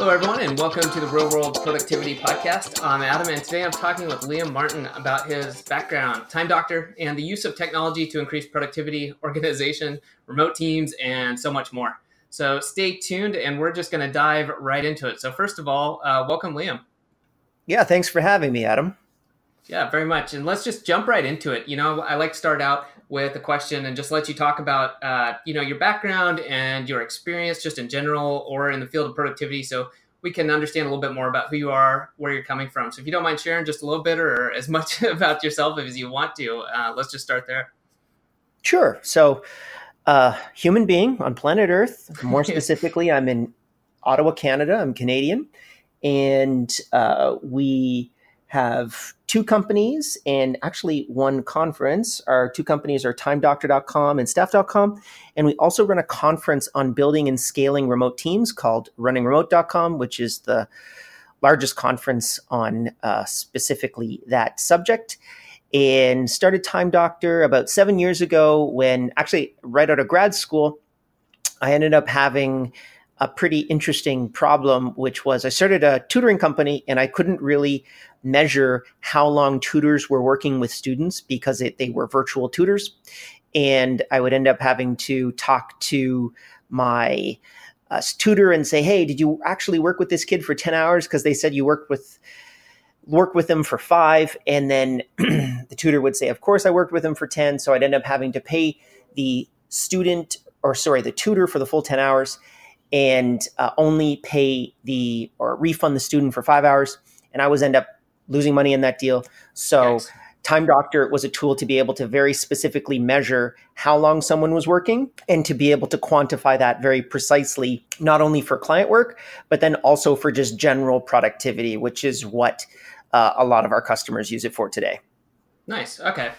Hello, everyone, and welcome to the Real World Productivity Podcast. I'm Adam, and today I'm talking with Liam Martin about his background, Time Doctor, and the use of technology to increase productivity, organization, remote teams, and so much more. So stay tuned, and we're just going to dive right into it. So, first of all, uh, welcome, Liam. Yeah, thanks for having me, Adam. Yeah, very much. And let's just jump right into it. You know, I like to start out with a question and just let you talk about, uh, you know, your background and your experience just in general or in the field of productivity. So we can understand a little bit more about who you are, where you're coming from. So if you don't mind sharing just a little bit or as much about yourself as you want to, uh, let's just start there. Sure. So, uh, human being on planet Earth. More specifically, I'm in Ottawa, Canada. I'm Canadian, and uh, we have two companies and actually one conference. Our two companies are timedoctor.com and staff.com. And we also run a conference on building and scaling remote teams called runningremote.com, which is the largest conference on uh, specifically that subject. And started Time Doctor about seven years ago when actually, right out of grad school, I ended up having a pretty interesting problem, which was I started a tutoring company and I couldn't really measure how long tutors were working with students because it, they were virtual tutors. And I would end up having to talk to my uh, tutor and say, "Hey, did you actually work with this kid for ten hours?" Because they said you worked with work with them for five, and then the tutor would say, "Of course, I worked with them for ten. So I'd end up having to pay the student, or sorry, the tutor for the full ten hours, and uh, only pay the or refund the student for five hours. And I was end up losing money in that deal. So yes. Time Doctor was a tool to be able to very specifically measure how long someone was working and to be able to quantify that very precisely, not only for client work, but then also for just general productivity, which is what uh, a lot of our customers use it for today. Nice. Okay.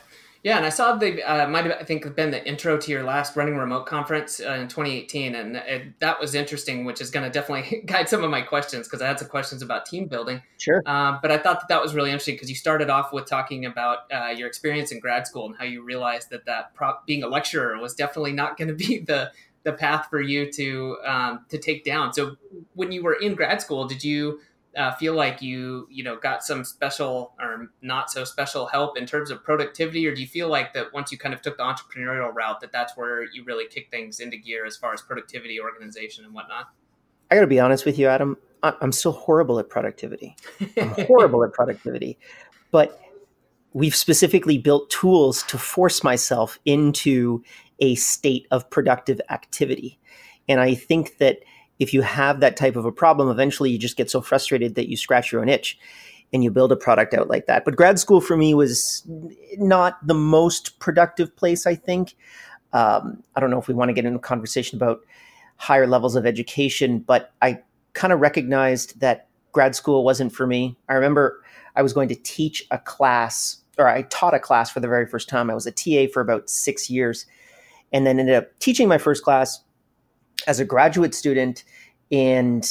Yeah, and I saw they uh, might have I think been the intro to your last running remote conference uh, in 2018, and it, that was interesting, which is going to definitely guide some of my questions because I had some questions about team building. Sure. Um, but I thought that that was really interesting because you started off with talking about uh, your experience in grad school and how you realized that that prop, being a lecturer was definitely not going to be the the path for you to um, to take down. So when you were in grad school, did you uh, feel like you you know got some special or not so special help in terms of productivity or do you feel like that once you kind of took the entrepreneurial route that that's where you really kick things into gear as far as productivity organization and whatnot? I gotta be honest with you adam. I'm still horrible at productivity. I'm horrible at productivity. But we've specifically built tools to force myself into a state of productive activity. And i think that if you have that type of a problem, eventually you just get so frustrated that you scratch your own itch and you build a product out like that. But grad school for me was not the most productive place, I think. Um, I don't know if we want to get into a conversation about higher levels of education, but I kind of recognized that grad school wasn't for me. I remember I was going to teach a class, or I taught a class for the very first time. I was a TA for about six years, and then ended up teaching my first class as a graduate student, and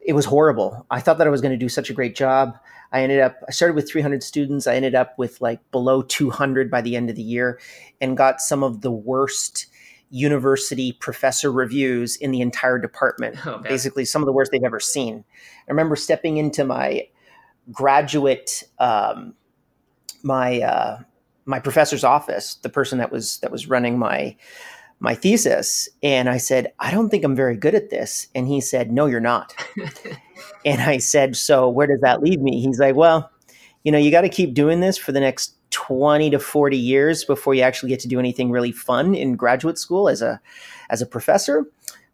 it was horrible. I thought that I was going to do such a great job. I ended up, I started with 300 students. I ended up with like below 200 by the end of the year and got some of the worst university professor reviews in the entire department. Oh, Basically, some of the worst they've ever seen. I remember stepping into my graduate, um, my, uh, my professor's office, the person that was that was running my my thesis and I said, I don't think I'm very good at this. And he said, No, you're not. and I said, So where does that leave me? He's like, Well, you know, you got to keep doing this for the next 20 to 40 years before you actually get to do anything really fun in graduate school as a as a professor.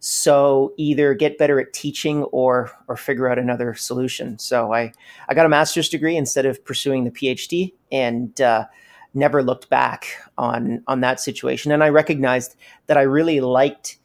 So either get better at teaching or or figure out another solution. So I I got a master's degree instead of pursuing the PhD and uh, never looked back on on that situation. And i recognized that i really liked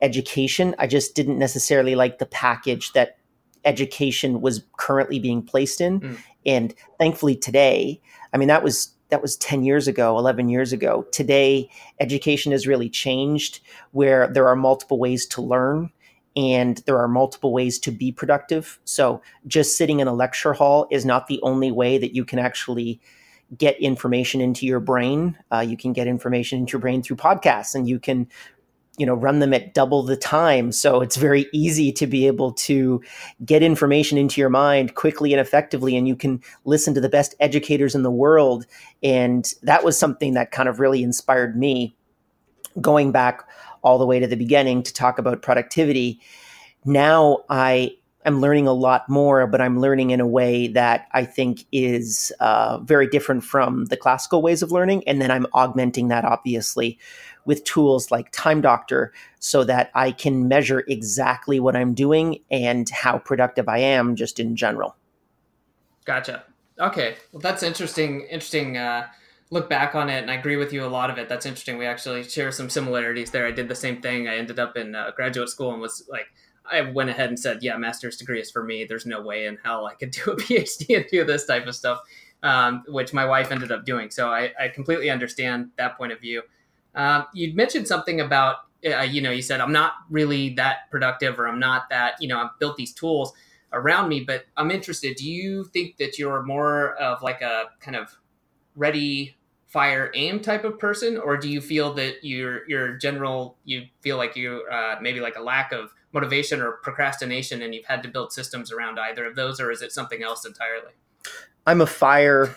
education. I just didn't necessarily like the package that education was currently being placed in. Mm. and thankfully today i mean that was that was 10 years ago 11 years ago. Today education has really changed where there are multiple ways to learn and there are multiple ways to be productive. So just sitting in a lecture hall is not the only way that you can actually get information into your brain. Uh, you can get information into your brain through podcasts, and you can you know run them at double the time. So it's very easy to be able to get information into your mind quickly and effectively and you can listen to the best educators in the world. And that was something that kind of really inspired me going back all the way to the beginning to talk about productivity. Now i am learning a lot more but i'm learning in a way that i think is uh, very different from the classical ways of learning and then i'm augmenting that obviously with tools like Time Doctor so that I can measure exactly what I'm doing and how productive I am just in general. Gotcha. Okay. Well, that's interesting. Interesting. Uh, look back on it, and I agree with you a lot of it. That's interesting. We actually share some similarities there. I did the same thing. I ended up in uh, graduate school and was like, I went ahead and said, yeah, master's degree is for me. There's no way in hell I could do a PhD and do this type of stuff, um, which my wife ended up doing. So I, I completely understand that point of view. Um, you mentioned something about, uh, you know, you said, I'm not really that productive or I'm not that, you know, I've built these tools around me, but I'm interested. Do you think that you're more of like a kind of ready, fire, aim type of person? Or do you feel that your, your general, you feel like you, uh, maybe like a lack of motivation or procrastination and you've had to build systems around either of those, or is it something else entirely? I'm a fire,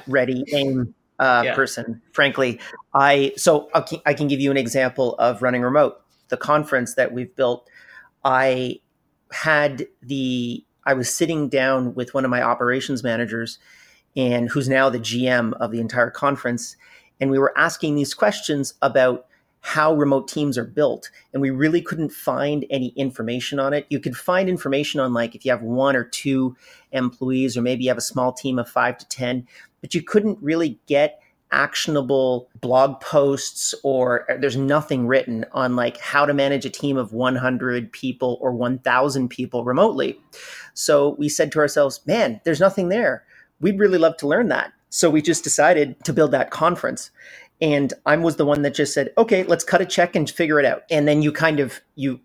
ready, aim uh, yeah. person, frankly. I so I can give you an example of running remote. The conference that we've built, I had the I was sitting down with one of my operations managers, and who's now the GM of the entire conference, and we were asking these questions about how remote teams are built and we really couldn't find any information on it. You could find information on like if you have one or two employees or maybe you have a small team of 5 to 10 but you couldn't really get actionable blog posts or uh, there's nothing written on like how to manage a team of 100 people or 1000 people remotely. So we said to ourselves man there's nothing there. We'd really love to learn that. So we just decided to build that conference and i was the one that just said okay let's cut a check and figure it out and then you kind of you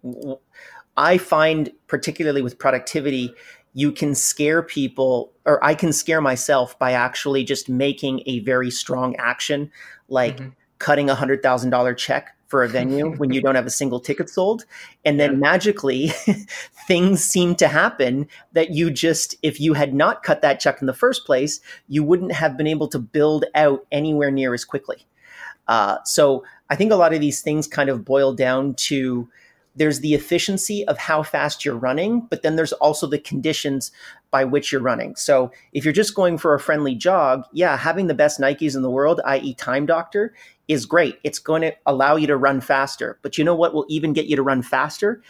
i find particularly with productivity you can scare people or I can scare myself by actually just making a very strong action like mm-hmm. cutting a hundred thousand dollar check for a venue when you don't have a single ticket sold and then yeah. magically things seem to happen that you just if you had not cut that check in the first place you wouldn't have been able to build out anywhere near as quickly uh, so i think a lot of these things kind of boil down to there's the efficiency of how fast you're running, but then there's also the conditions by which you're running. So if you're just going for a friendly jog, yeah, having the best Nikes in the world, i.e., Time Doctor, is great. It's going to allow you to run faster. But you know what will even get you to run faster?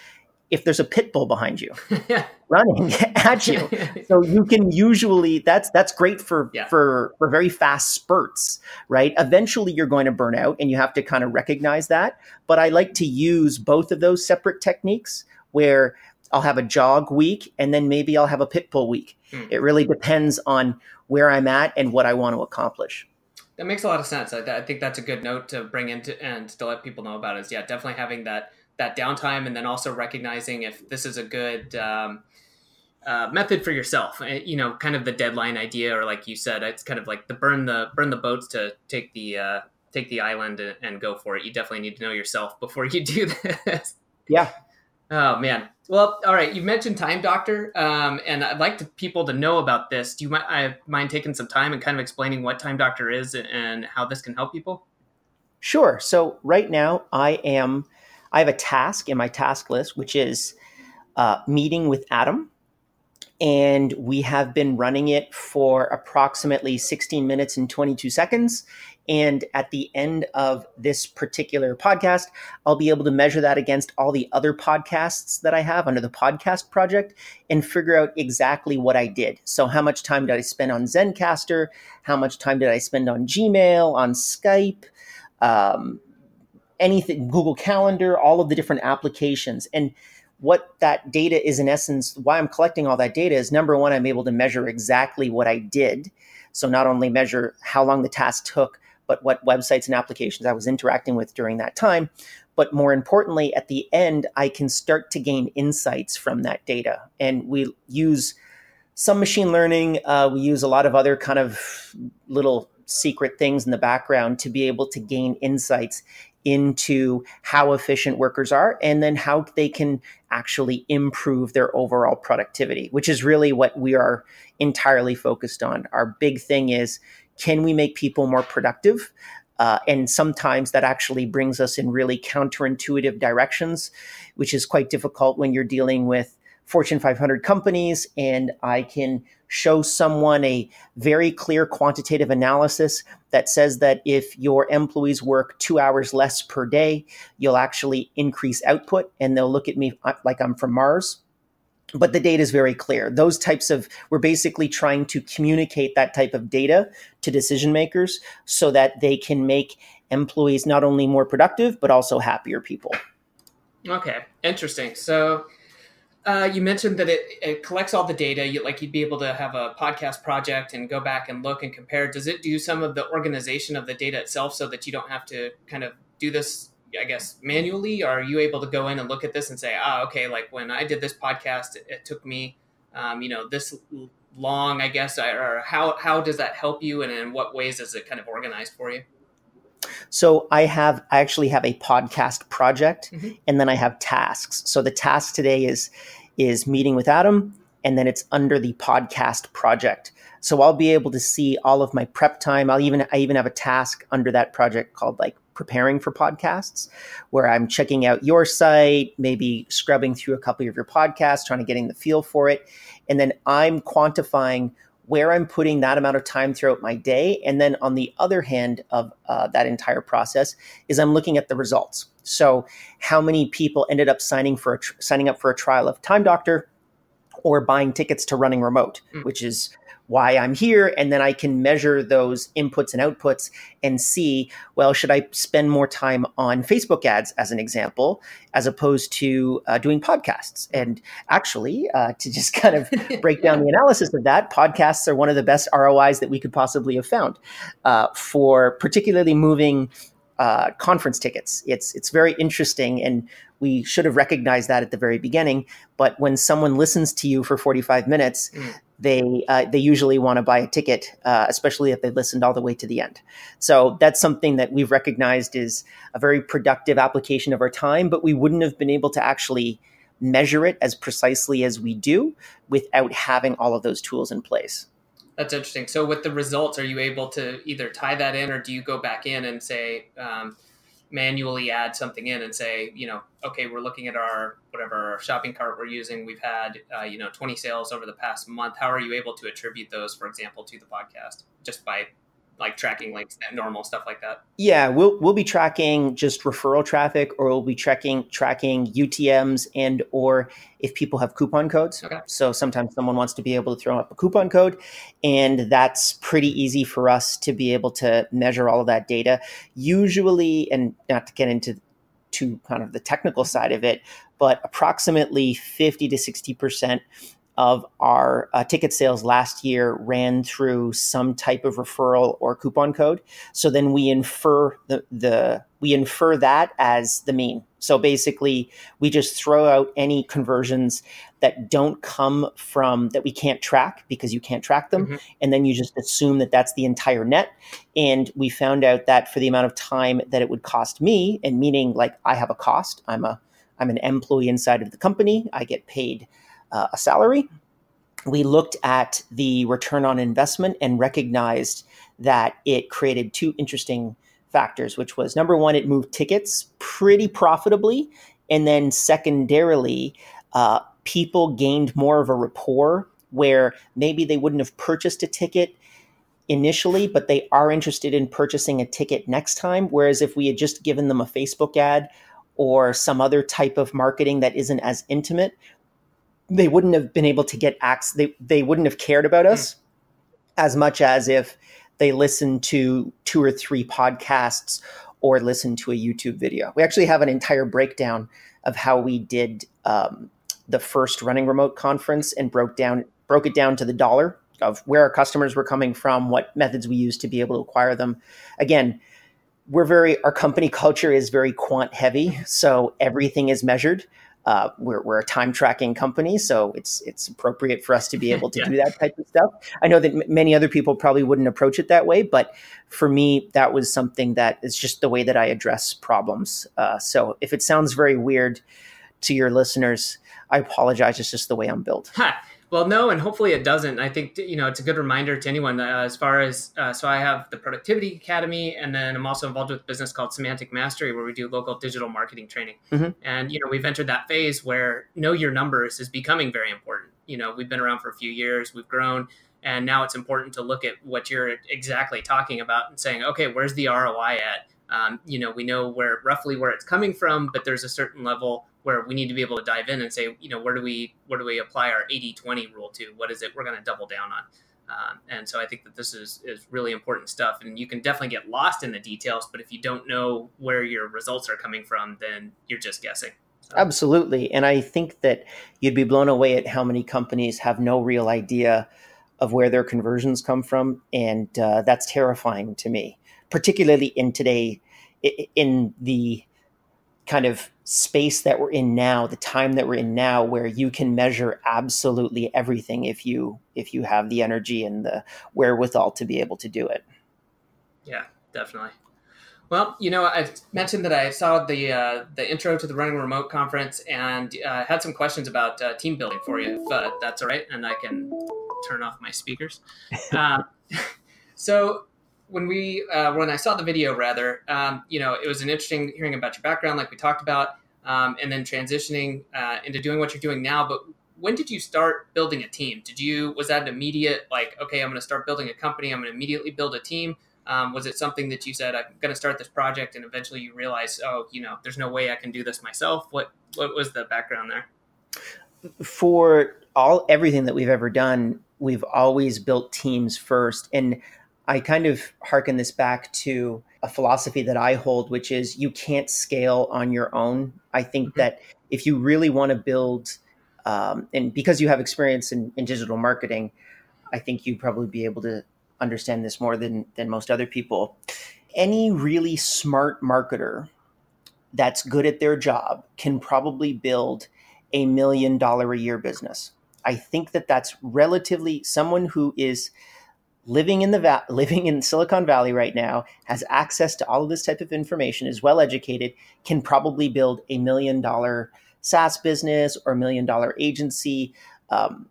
If there's a pit bull behind you running at you. So you can usually that's that's great for yeah. for for very fast spurts, right? Eventually you're going to burn out and you have to kind of recognize that. But I like to use both of those separate techniques where I'll have a jog week and then maybe I'll have a pit bull week. Mm. It really depends on where I'm at and what I want to accomplish. That makes a lot of sense. I, I think that's a good note to bring into and to let people know about is yeah, definitely having that that downtime and then also recognizing if this is a good um, uh, method for yourself. Eh, you know kind of the deadline idea or like you said it's kind of like the burn the burn the boats to take the uh, take the island and, and go for it. You definitely need to know yourself before you do this. Yeah. Oh man. Well all right. You mentioned time doctor um, and i'd like to, people to know about this. Do you mind, I mind taking some time and kind of explaining what time doctor is and how this can help people? Sure. So right now i am I have a task in my task list, which is uh, meeting with Adam. And we have been running it for approximately 16 minutes and 22 seconds. And at the end of this particular podcast, I'll be able to measure that against all the other podcasts that I have under the podcast project and figure out exactly what I did. So, how much time did I spend on Zencastr? How much time did I spend on Gmail, on Skype? Um, anything, Google Calendar, all of the different applications. And what that data is, in essence, why I'm collecting all that data is number one, I'm able to measure exactly what I did. So not only measure how long the task took, but what websites and applications I was interacting with during that time. But more importantly, at the end, I can start to gain insights from that data. And we use some machine learning. Uh, we use a lot of other kind of little secret things in the background to be able to gain insights into how efficient workers are and then how they can actually improve their overall productivity, which is really what we are entirely focused on. Our big thing is can we make people more productive? Uh, and sometimes that actually brings us in really counterintuitive directions, which is quite difficult when you're dealing with Fortune 500 companies. And I can show someone a very clear quantitative analysis that says that if your employees work two hours less per day, you'll actually increase output. And they'll look at me uh, like I'm from Mars but the data is very clear. Those types of, we're basically trying to communicate that type of data to decision makers so that they can make employees not only more productive, but also happier people. Okay, interesting. So uh, you mentioned that it, it, collects all the data. You, like you'd be able to have a podcast project and go back and look and compare. Does it do some of the organization of the data itself so that you don't have to kind of do this I guess manually? Or Are you able to go in and look at this and say, ah, okay, like when I did this podcast, it, it took me, um, you know, this long, I guess, or how how does that help you, and in what ways is it kind of organized for you? So I have I actually have a podcast project, mm-hmm. and then I have tasks. So the task today is is meeting with Adam, and then it's under the podcast project. So I'll be able to see all of my prep time. I'll even I even have a task under that project called like preparing for podcasts, where I'm checking out your site, maybe scrubbing through a couple of your podcasts, trying to getting the feel for it. And then I'm quantifying where I'm putting that amount of time throughout my day. And then on the other hand of uh, that entire process is I'm looking at the results. So how many people ended up signing for a tr- signing up for a trial of Time Doctor or buying tickets to running remote, mm. which is why I'm here. And then I can measure those inputs and outputs and see, well, should I spend more time on Facebook ads, as an example, as opposed to uh, doing podcasts? And actually, uh, to just kind of break down the analysis of that, podcasts are one of the best ROIs that we could possibly have found uh, for particularly moving. Uh, conference tickets. It's it's very interesting, and we should have recognized that at the very beginning. But when someone listens to you for 45 minutes, mm they uh, they usually want to buy a ticket, uh, especially if they listened all the way to the end. So that's something that we've recognized is a very productive application of our time, but we wouldn't have been able to actually measure it as precisely as we do without having all of those tools in place. That's interesting. So with the results, are you able to either tie that in, or do you go back in and say? Um, manually add something in and say, you know, okay, we're looking at our whatever our shopping cart we're using. We've had, uh, you know, 20 sales over the past month. How are you able to attribute those, for example, to the podcast just by like tracking links and normal stuff like that? Yeah, we'll we'll be tracking just referral traffic, or we'll be tracking tracking UTM's and or if people have coupon codes. Okay. So sometimes someone wants to be able to throw up a coupon code, and that's pretty easy for us to be able to measure all of that data. Usually, and not to get into to kind of the technical side of it, but approximately 50 to 60 percent of our uh, ticket sales last year ran through some type of referral or coupon code. So then we infer the, the we infer that as the mean. So basically, we just throw out any conversions that don't come from that we can't track because you can't track them, mm-hmm. and then you just assume that that's the entire net. And we found out that for the amount of time that it would cost me, and meaning like I have a cost, I'm a I'm an employee inside of the company, I get paid uh, a salary. We looked at the return on investment and recognized that it created two interesting factors, which was number one, it moved tickets pretty profitably. And then secondarily, uh, people gained more of a rapport where maybe they wouldn't have purchased a ticket initially, but they are interested in purchasing a ticket next time. Whereas if we had just given them a Facebook ad or some other type of marketing that isn't as intimate, they wouldn't have been able to get access. They, they wouldn't have cared about us mm. as much as if they listened to two or three podcasts or listened to a YouTube video. We actually have an entire breakdown of how we did um, the first running remote conference and broke down broke it down to the dollar of where our customers were coming from, what methods we used to be able to acquire them. Again, we're very our company culture is very quant heavy, so everything is measured. Uh, we're, we're a time tracking company, so it's it's appropriate for us to be able to yeah. do that type of stuff. I know that m- many other people probably wouldn't approach it that way, but for me, that was something that is just the way that I address problems. Uh, so if it sounds very weird to your listeners, I apologize. It's just the way I'm built. Well, no, and hopefully it doesn't. I think you know it's a good reminder to anyone that uh, as far as uh, so I have the Productivity Academy, and then I'm also involved with a business called Semantic Mastery, where we do local digital marketing training. Mm-hmm. And you know we've entered that phase where know your numbers is becoming very important. You know we've been around for a few years, we've grown, and now it's important to look at what you're exactly talking about and saying, okay, where's the ROI at? Um, you know we know where roughly where it's coming from, but there's a certain level where we need to be able to dive in and say, you know, where do we where do we apply our 80-20 rule to? What is it we're going to double down on? Um, and so I think that this is, is really important stuff. And you can definitely get lost in the details, but if you don't know where your results are coming from, then you're just guessing. So. Absolutely. And I think that you'd be blown away at how many companies have no real idea of where their conversions come from. And uh, that's terrifying to me, particularly in today, in the kind of space that we're in now the time that we're in now where you can measure absolutely everything if you if you have the energy and the wherewithal to be able to do it yeah definitely well, you know, I mentioned that I saw the uh, the intro to the Running Remote conference and uh, had some questions about uh, team building for you, if uh, that's all right, and I can turn off my speakers. Uh, so, when we uh, when I saw the video, rather, um, you know, it was an interesting hearing about your background, like we talked about, um, and then transitioning uh, into doing what you're doing now. But when did you start building a team? Did you was that an immediate like, okay, I'm going to start building a company. I'm going to immediately build a team. Um, was it something that you said I'm going to start this project, and eventually you realize, oh, you know, there's no way I can do this myself? What what was the background there? For all everything that we've ever done, we've always built teams first, and I kind of hearken this back to a philosophy that I hold, which is you can't scale on your own. I think mm-hmm. that if you really want to build, um, and because you have experience in, in digital marketing, I think you'd probably be able to understand this more than than most other people. Any really smart marketer that's good at their job can probably build a million dollar a year business. I think that that's relatively someone who is living in the va- living in Silicon Valley right now, has access to all of this type of information, is well educated, can probably build a million dollar SaaS business or a million dollar agency um,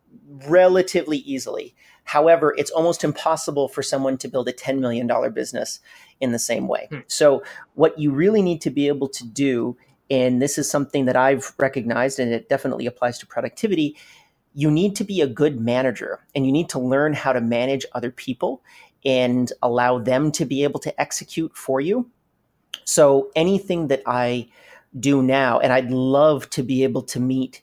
relatively easily. However, it's almost impossible for someone to build a $10 million business in the same way. Hmm. So, what you really need to be able to do, and this is something that I've recognized, and it definitely applies to productivity, you need to be a good manager and you need to learn how to manage other people and allow them to be able to execute for you. So anything that I do now, and I'd love to be able to meet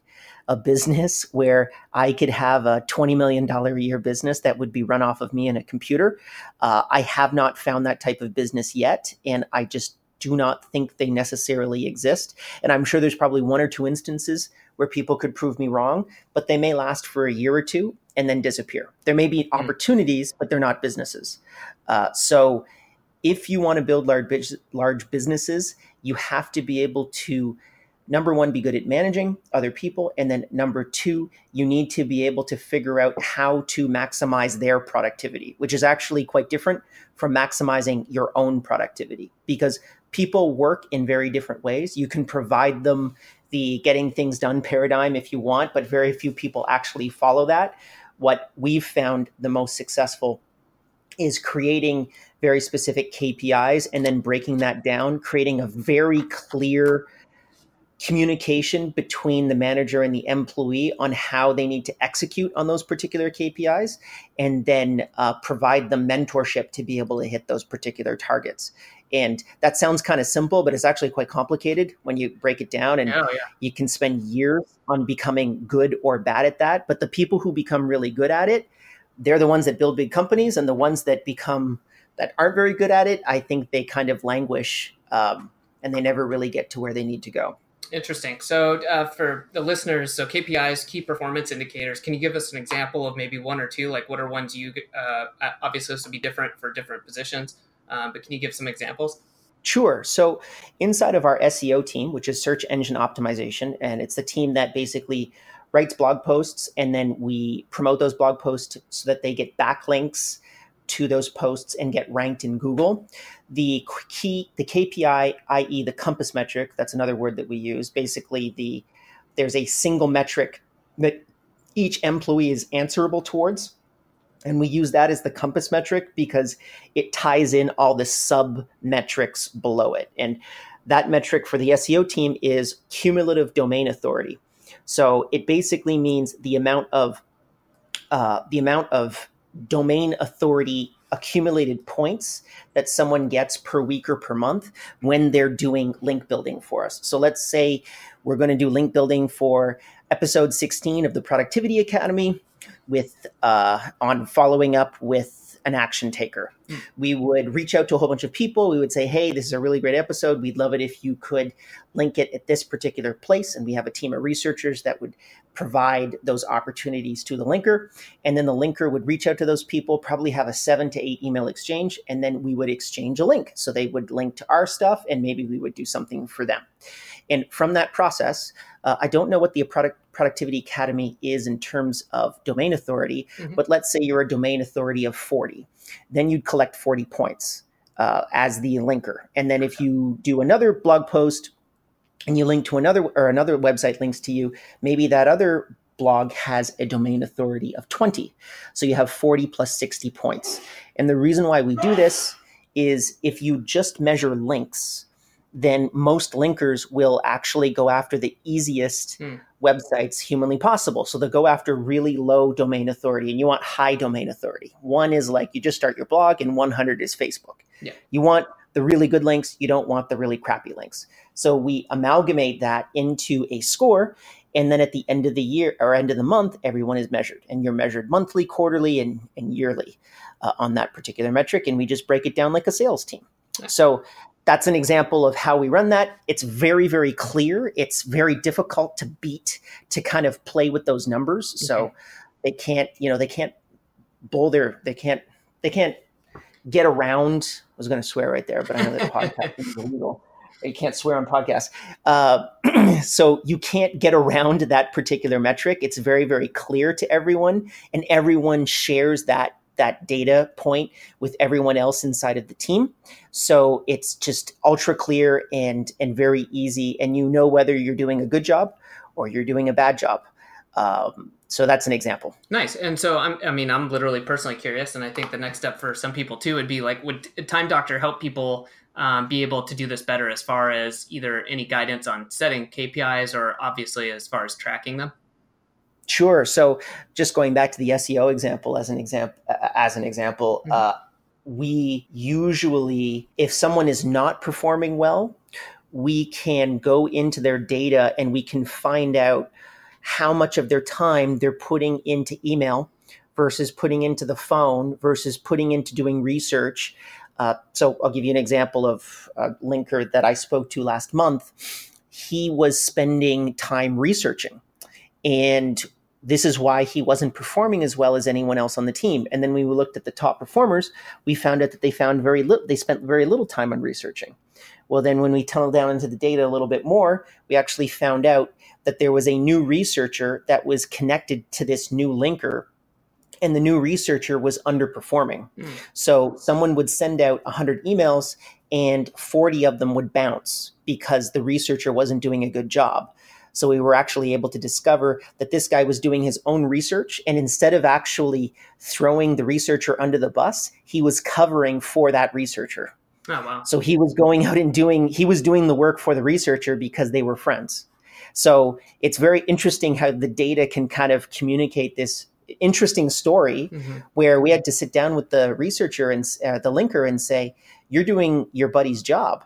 a business where I could have a $20 million a year business that would be run off of me and a computer. Uh, I have not found that type of business yet. And I just do not think they necessarily exist. And I'm sure there's probably one or two instances where people could prove me wrong, but they may last for a year or two and then disappear. There may be hmm. opportunities, but they're not businesses. Uh, so if you want to build large, large businesses, you have to be able to number one be good at managing other people and then number two you need to be able to figure out how to maximize their productivity which is actually quite different from maximizing your own productivity because people work in very different ways you can provide them the getting things done paradigm if you want, but very few people actually follow that. What we've found the most successful is creating very specific KPIs and then breaking that down, creating a very clear communication between the manager and the employee on how they need to execute on those particular KPIs, and then uh, provide them mentorship to be able to hit those particular targets. And that sounds kind of simple, but it's actually quite complicated when you break it down. And oh, yeah. you can spend years on becoming good or bad at that. But the people who become really good at it, they're the ones that build big companies, and the ones that become that aren't very good at it, I think they kind of languish um, and they never really get to where they need to go. Interesting. So, uh, for the listeners, so KPIs, key performance indicators. Can you give us an example of maybe one or two? Like, what are ones you uh, obviously this would be different for different positions, um, but can you give some examples? Sure. So inside of our SEO team, which is search engine optimization, and it's the team that basically writes blog posts and then we promote those blog posts so that they get backlinks to those posts and get ranked in Google. The key, the KPI, i.e., the compass metric, that's another word that we use. Basically, the there's a single metric that each employee is answerable towards. And we use that as the compass metric because it ties in all the sub metrics below it. And that metric for the SEO team is cumulative domain authority. So it basically means the amount of uh, the amount of domain authority accumulated points that someone gets per week or per month when they're doing link building for us. So let's say we're going to do link building for episode 16 of the Productivity Academy with uh, on following up with an action taker. We would reach out to a whole bunch of people. We would say, hey, this is a really great episode. We'd love it if you could link it at this particular place. And we have a team of researchers that would provide those opportunities to the linker. And then the linker would reach out to those people, probably have a seven to eight email exchange, and then we would exchange a link. So they would link to our stuff, and maybe we would do something for them. And from that process, uh, I don't know what the product Productivity Academy is in terms of domain authority, mm-hmm. but let's say you're a domain authority of 40. Then you'd collect 40 points uh, as the linker. And then if you do another blog post and you link to another or another website links to you, maybe that other blog has a domain authority of 20. So you have 40 plus 60 points. And the reason why we do this is if you just measure links, then most linkers will actually go after the easiest hmm. Websites humanly possible. So they'll go after really low domain authority, and you want high domain authority. One is like you just start your blog, and 100 is Facebook. Yeah. You want the really good links, you don't want the really crappy links. So we amalgamate that into a score. And then at the end of the year or end of the month, everyone is measured. And you're measured monthly, quarterly, and, and yearly uh, on that particular metric. And we just break it down like a sales team. So that's an example of how we run that. It's very, very clear. It's very difficult to beat to kind of play with those numbers. Okay. So they can't, you know, they can't bull their, they can't, they can't get around. I was going to swear right there, but I know that podcast is illegal. You can't swear on podcasts. Uh, so you can't get around that particular metric. It's very, very clear to everyone, and everyone shares that that data point with everyone else inside of the team. So it's just ultra clear and and very easy, and you know whether you're doing a good job or you're doing a bad job. Um, so that's an example. Nice. And so I'm, I mean, I'm literally personally curious, and I think the next step for some people too would be like, would Time Doctor help people um, be able to do this better as far as either any guidance on setting KPIs or obviously as far as tracking them? Sure. So just going back to the SEO example as an example, as an example, mm-hmm. uh, we usually, if someone is not performing well, we can go into their data and we can find out how much of their time they're putting into email versus putting into the phone versus putting into doing research. Uh, so I'll give you an example of a linker that I spoke to last month. He was spending time researching and this is why he wasn't performing as well as anyone else on the team. And then when we looked at the top performers, we found out that they found very little, they spent very little time on researching. Well, then when we tunneled down into the data a little bit more, we actually found out that there was a new researcher that was connected to this new linker and the new researcher was underperforming. Mm. So someone would send out 100 emails and 40 of them would bounce because the researcher wasn't doing a good job. So we were actually able to discover that this guy was doing his own research. And instead of actually throwing the researcher under the bus, he was covering for that researcher. Oh, wow. So he was going out and doing, he was doing the work for the researcher because they were friends. So it's very interesting how the data can kind of communicate this interesting story mm-hmm. where we had to sit down with the researcher and uh, the linker and say, you're doing your buddy's job.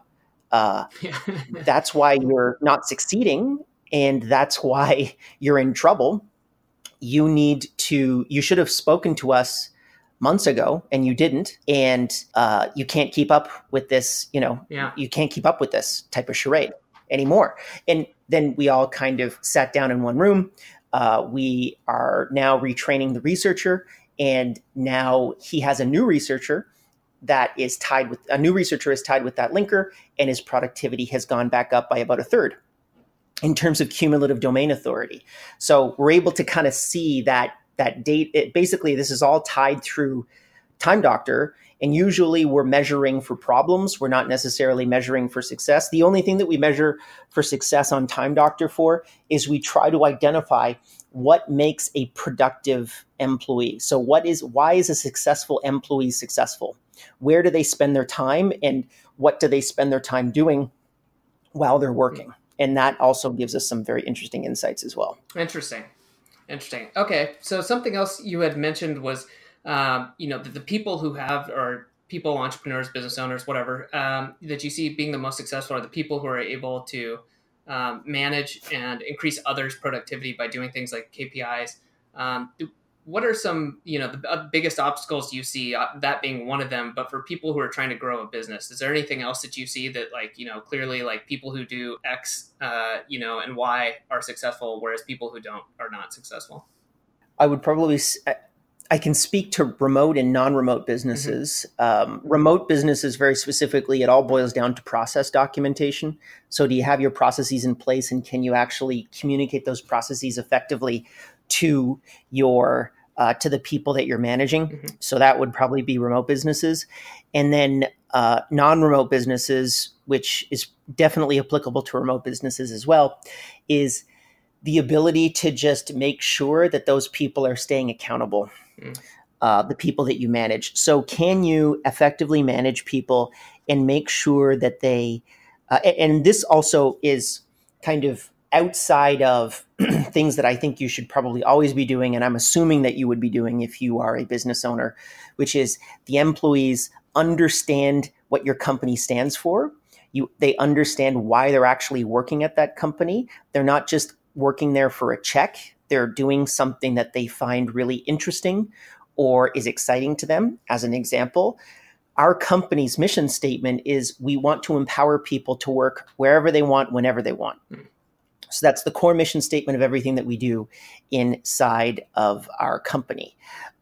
Uh, that's why you're not succeeding and that's why you're in trouble. You need to, you should have spoken to us months ago and you didn't. And uh, you can't keep up with this, you know, yeah. you can't keep up with this type of charade anymore. And then we all kind of sat down in one room. Uh, we are now retraining the researcher, and now he has a new researcher that is tied with a new researcher is tied with that linker, and his productivity has gone back up by about a third in terms of cumulative domain authority. So we're able to kind of see that that date. It, basically, this is all tied through Time Doctor, and usually we're measuring for problems. We're not necessarily measuring for success. The only thing that we measure for success on Time Doctor for is we try to identify what makes a productive employee. So what is why is a successful employee successful? Where do they spend their time and what do they spend their time doing while they're working? And that also gives us some very interesting insights as well. Interesting. Interesting. Okay. So something else you had mentioned was um, you know, the, the, people who have or people, entrepreneurs, business owners, whatever, um, that you see being the most successful are the people who are able to um, manage and increase others' productivity by doing things like KPIs. Um, what are some, you know, the uh, biggest obstacles you see? Uh, that being one of them. But for people who are trying to grow a business, is there anything else that you see that, like, you know, clearly, like people who do X, uh, you know, and Y are successful, whereas people who don't are not successful? I would probably I can speak to remote and non-remote businesses. Mm-hmm. Um, remote businesses, very specifically, it all boils down to process documentation. So, do you have your processes in place, and can you actually communicate those processes effectively to your uh, to the people that you're managing? Mm-hmm. So that would probably be remote businesses, and then uh, non-remote businesses, which is definitely applicable to remote businesses as well, is the ability to just make sure that those people are staying accountable mm. uh, the people that you manage. So, can you effectively manage people and make sure that they, uh, and this also is kind of outside of things that I think you should probably always be doing, and I'm assuming that you would be doing if you are a business owner, which is the employees understand what your company stands for. You, they understand why they're actually working at that company. They're not just working there for a check they're doing something that they find really interesting or is exciting to them. As an example, our company's mission statement is we want to empower people to work wherever they want, whenever they want. Mm. So that's the core mission statement of everything that we do inside of our company.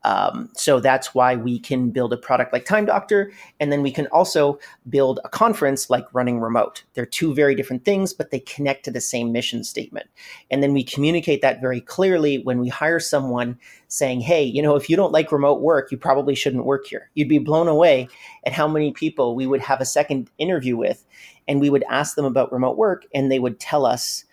Um, so that's why we can build a product like Time Doctor, and then we can also build a conference like Running Remote. They're two very different things, but they connect to the same mission statement. And then we communicate that very clearly when we hire someone saying, hey, you know, if you don't like remote work, you probably shouldn't work here. You'd be blown away at how many people we would have a second interview with, and we would ask them about remote work, and they would tell us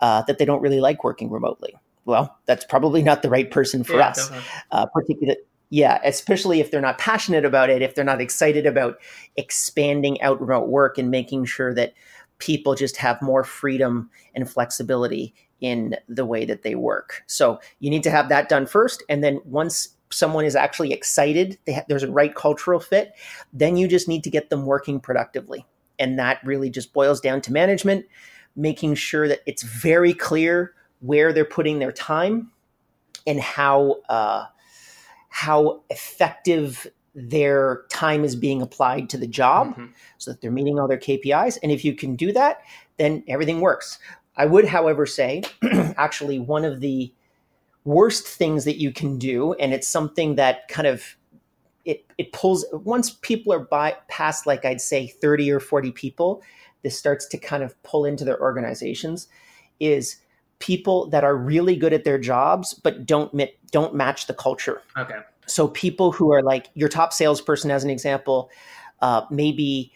uh, that they don't really like working remotely well, that's probably not the right person for yeah, us. Uh, particularly, yeah, especially if they're not passionate about it, if they're not excited about expanding out remote work and making sure that people just have more freedom and flexibility in the way that they work. So you need to have that done first, and then once someone is actually excited, ha- there's a right cultural fit, then you just need to get them working productively, and that really just boils down to management, making sure that it's very clear where they're putting their time and how uh, how effective their time is being applied to the job mm-hmm. so that they're meeting all their KPIs. And if you can do that, then everything works. I would, however, say actually one of the worst things that you can do, and it's something that kind of it, it pulls once people are by past like I'd say 30 or 40 people, this starts to kind of pull into their organizations, is people that are really good at their jobs but don't mit, don't match the culture. Okay. So people who are like your top salesperson, as an example, uh, maybe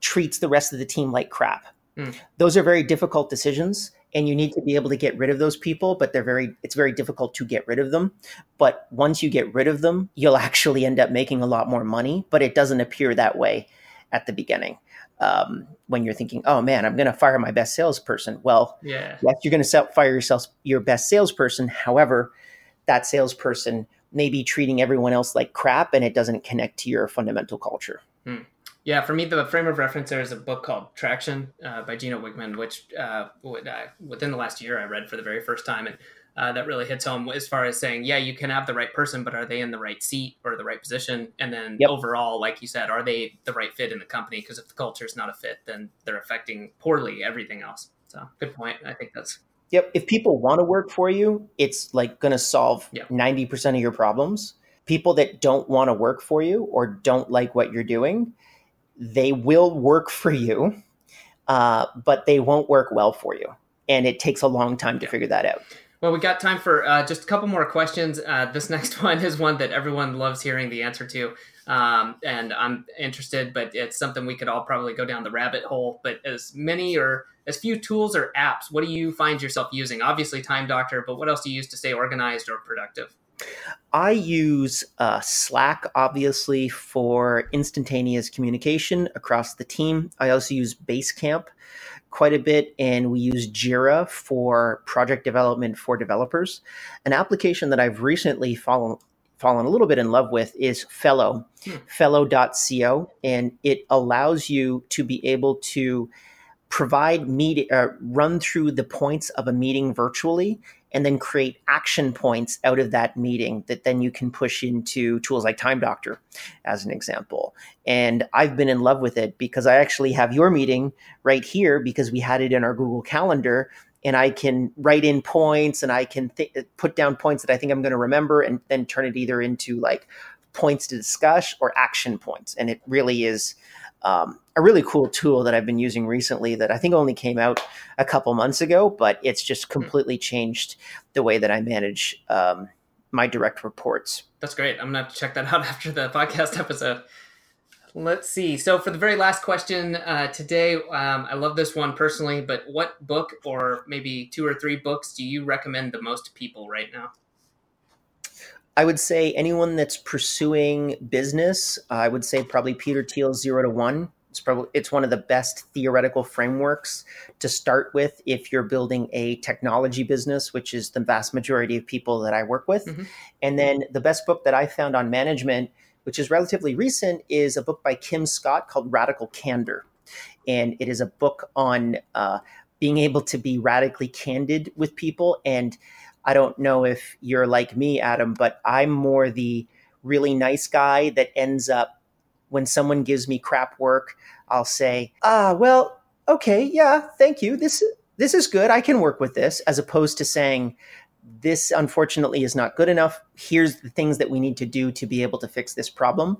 treats the rest of the team like crap. Mm. Those are very difficult decisions, and you need to be able to get rid of those people. But they're very it's very difficult to get rid of them. But once you get rid of them, you'll actually end up making a lot more money. But it doesn't appear that way at the beginning um, when you're thinking, oh man, I'm going to fire my best salesperson. Well, yeah. yes, you're going to fire yourself your best salesperson. However, that salesperson may be treating everyone else like crap, and it doesn't connect to your fundamental culture. Hmm. Yeah, for me, the frame of reference there is a book called Traction uh, by Gino Wickman, which uh, within the last year I read for the very first time, and uh, that really hits home as far as saying, yeah, you can have the right person, but are they in the right seat or the right position? And then yep. overall, like you said, are they the right fit in the company? Because if the culture is not a fit, then they're affecting poorly everything else. So good point. I think that's. Yep. If people want to work for you, it's like going to solve yep. 90% of your problems. people that don't want to work for you or don't like what you're doing, they will work for you, uh, but they won't work well for you. And it takes a long time to figure that out. Well, we got time for uh, just a couple more questions. Uh, this next one is one that everyone loves hearing the answer to. Um, and I'm interested, but it's something we could all probably go down the rabbit hole. But as many or as few tools or apps, what do you find yourself using? Obviously, Time Doctor, but what else do you use to stay organized or productive? I use uh, Slack, obviously, for instantaneous communication across the team. I also use Basecamp quite a bit, and we use Jira for project development for developers. An application that I've recently fallen fallen a little bit in love with is Fellow, hmm. fellow.co, and it allows you to be able to provide meet uh, run through the points of a meeting virtually and then create action points out of that meeting that then you can push into tools like Time Doctor, as an example. And I've been in love with it because I actually have your meeting right here because we had it in our Google Calendar. And I can write in points and I can th- put down points that I think I'm going to remember and then turn it either into like points to discuss or action points. And it really is um, a really cool tool that I've been using recently that I think only came out a couple months ago, but it's just hmm. completely changed the way that I manage um, my direct reports. That's great. I'm gonna have to check that out after the podcast episode. Let's see. So for the very last question uh, today, um, I love this one personally, but what book or maybe two or three books do you recommend the most to people right now? I would say anyone that's pursuing business, I would say probably Peter Thiel's Zero to One. It's probably it's one of the best theoretical frameworks to start with if you're building a technology business, which is the vast majority of people that I work with. Mm-hmm. And then the best book that I found on management, which is relatively recent, is a book by Kim Scott called Radical Candor, and it is a book on uh, being able to be radically candid with people and I don't know if you're like me, Adam, but I'm more the really nice guy that ends up when someone gives me crap work, I'll say, "Ah, well, okay, yeah, thank you. This this is good. I can work with this," as opposed to saying, "This unfortunately is not good enough. Here's the things that we need to do to be able to fix this problem."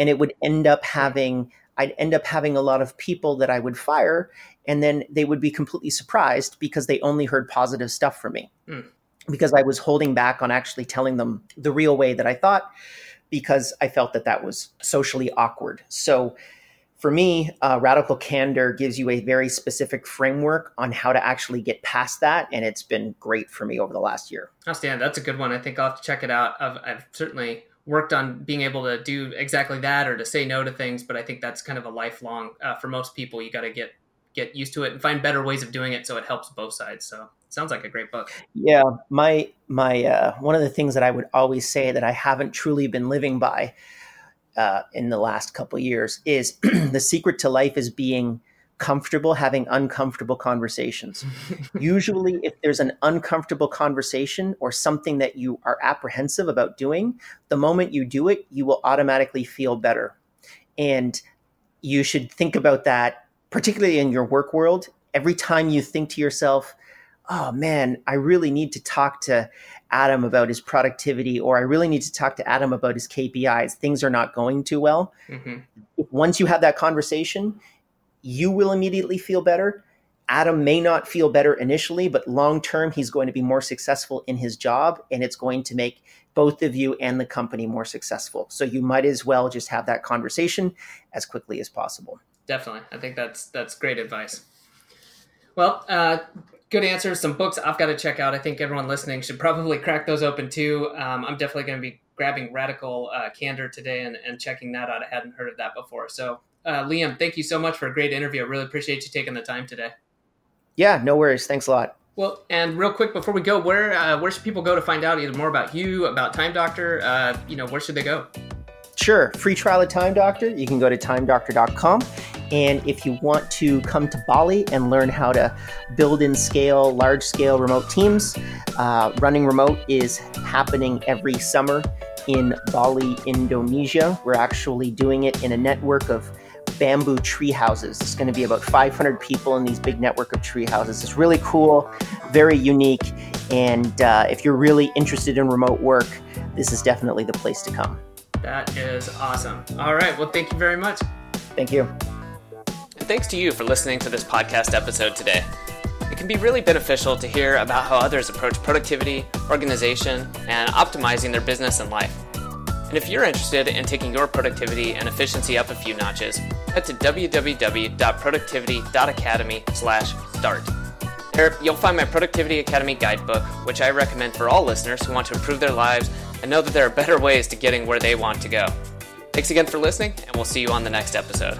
And it would end up having I'd end up having a lot of people that I would fire, and then they would be completely surprised because they only heard positive stuff from me. Mm because I was holding back on actually telling them the real way that I thought because I felt that that was socially awkward. So for me, uh, Radical Candor gives you a very specific framework on how to actually get past that. And it's been great for me over the last year. Oh, Stan, that's a good one. I think I'll have to check it out. I've, I've certainly worked on being able to do exactly that or to say no to things, but I think that's kind of a lifelong, uh, for most people, you got to get get used to it and find better ways of doing it so it helps both sides. So sounds like a great book. Yeah, my my uh, one of the things that I would always say that I haven't truly been living by uh, in the last couple years is the secret to life is being comfortable having uncomfortable conversations. Usually, if there's an uncomfortable conversation or something that you are apprehensive about doing, the moment you do it, you will automatically feel better. And you should think about that particularly in your work world, every time you think to yourself, oh man, I really need to talk to Adam about his productivity, or I really need to talk to Adam about his KPIs, things are not going too well. Mm-hmm. Once you have that conversation, you will immediately feel better. Adam may not feel better initially, but long term, he's going to be more successful in his job, and it's going to make both of you and the company more successful. So you might as well just have that conversation as quickly as possible definitely. I think that's that's great advice. Well, uh, good answers. Some books I've got to check out. I think everyone listening should probably crack those open too. Um, I'm definitely going to be grabbing Radical uh, Candor today and, and checking that out. I hadn't heard of that before. So, uh, Liam, thank you so much for a great interview. I really appreciate you taking the time today. Yeah, no worries. Thanks a lot. Well, and real quick before we go, where uh, where should people go to find out either more about you, about Time Doctor? Uh, you know, where should they go? Sure, free trial of Time Doctor. You can go to timedoctor.com. And if you want to come to Bali and learn how to build and scale large scale remote teams, uh, Running Remote is happening every summer in Bali, Indonesia. We're actually doing it in a network of bamboo tree houses. It's going to be about 500 people in these big network of tree houses. It's really cool, very unique. And uh, if you're really interested in remote work, this is definitely the place to come. That is awesome. All right. Well, thank you very much. Thank you. Thanks to you for listening to this podcast episode today. It can be really beneficial to hear about how others approach productivity, organization, and optimizing their business and life. And if you're interested in taking your productivity and efficiency up a few notches, head to www.productivity.academy/start. There, you'll find my Productivity Academy guidebook, which I recommend for all listeners who want to improve their lives and know that there are better ways to getting where they want to go. Thanks again for listening, and we'll see you on the next episode.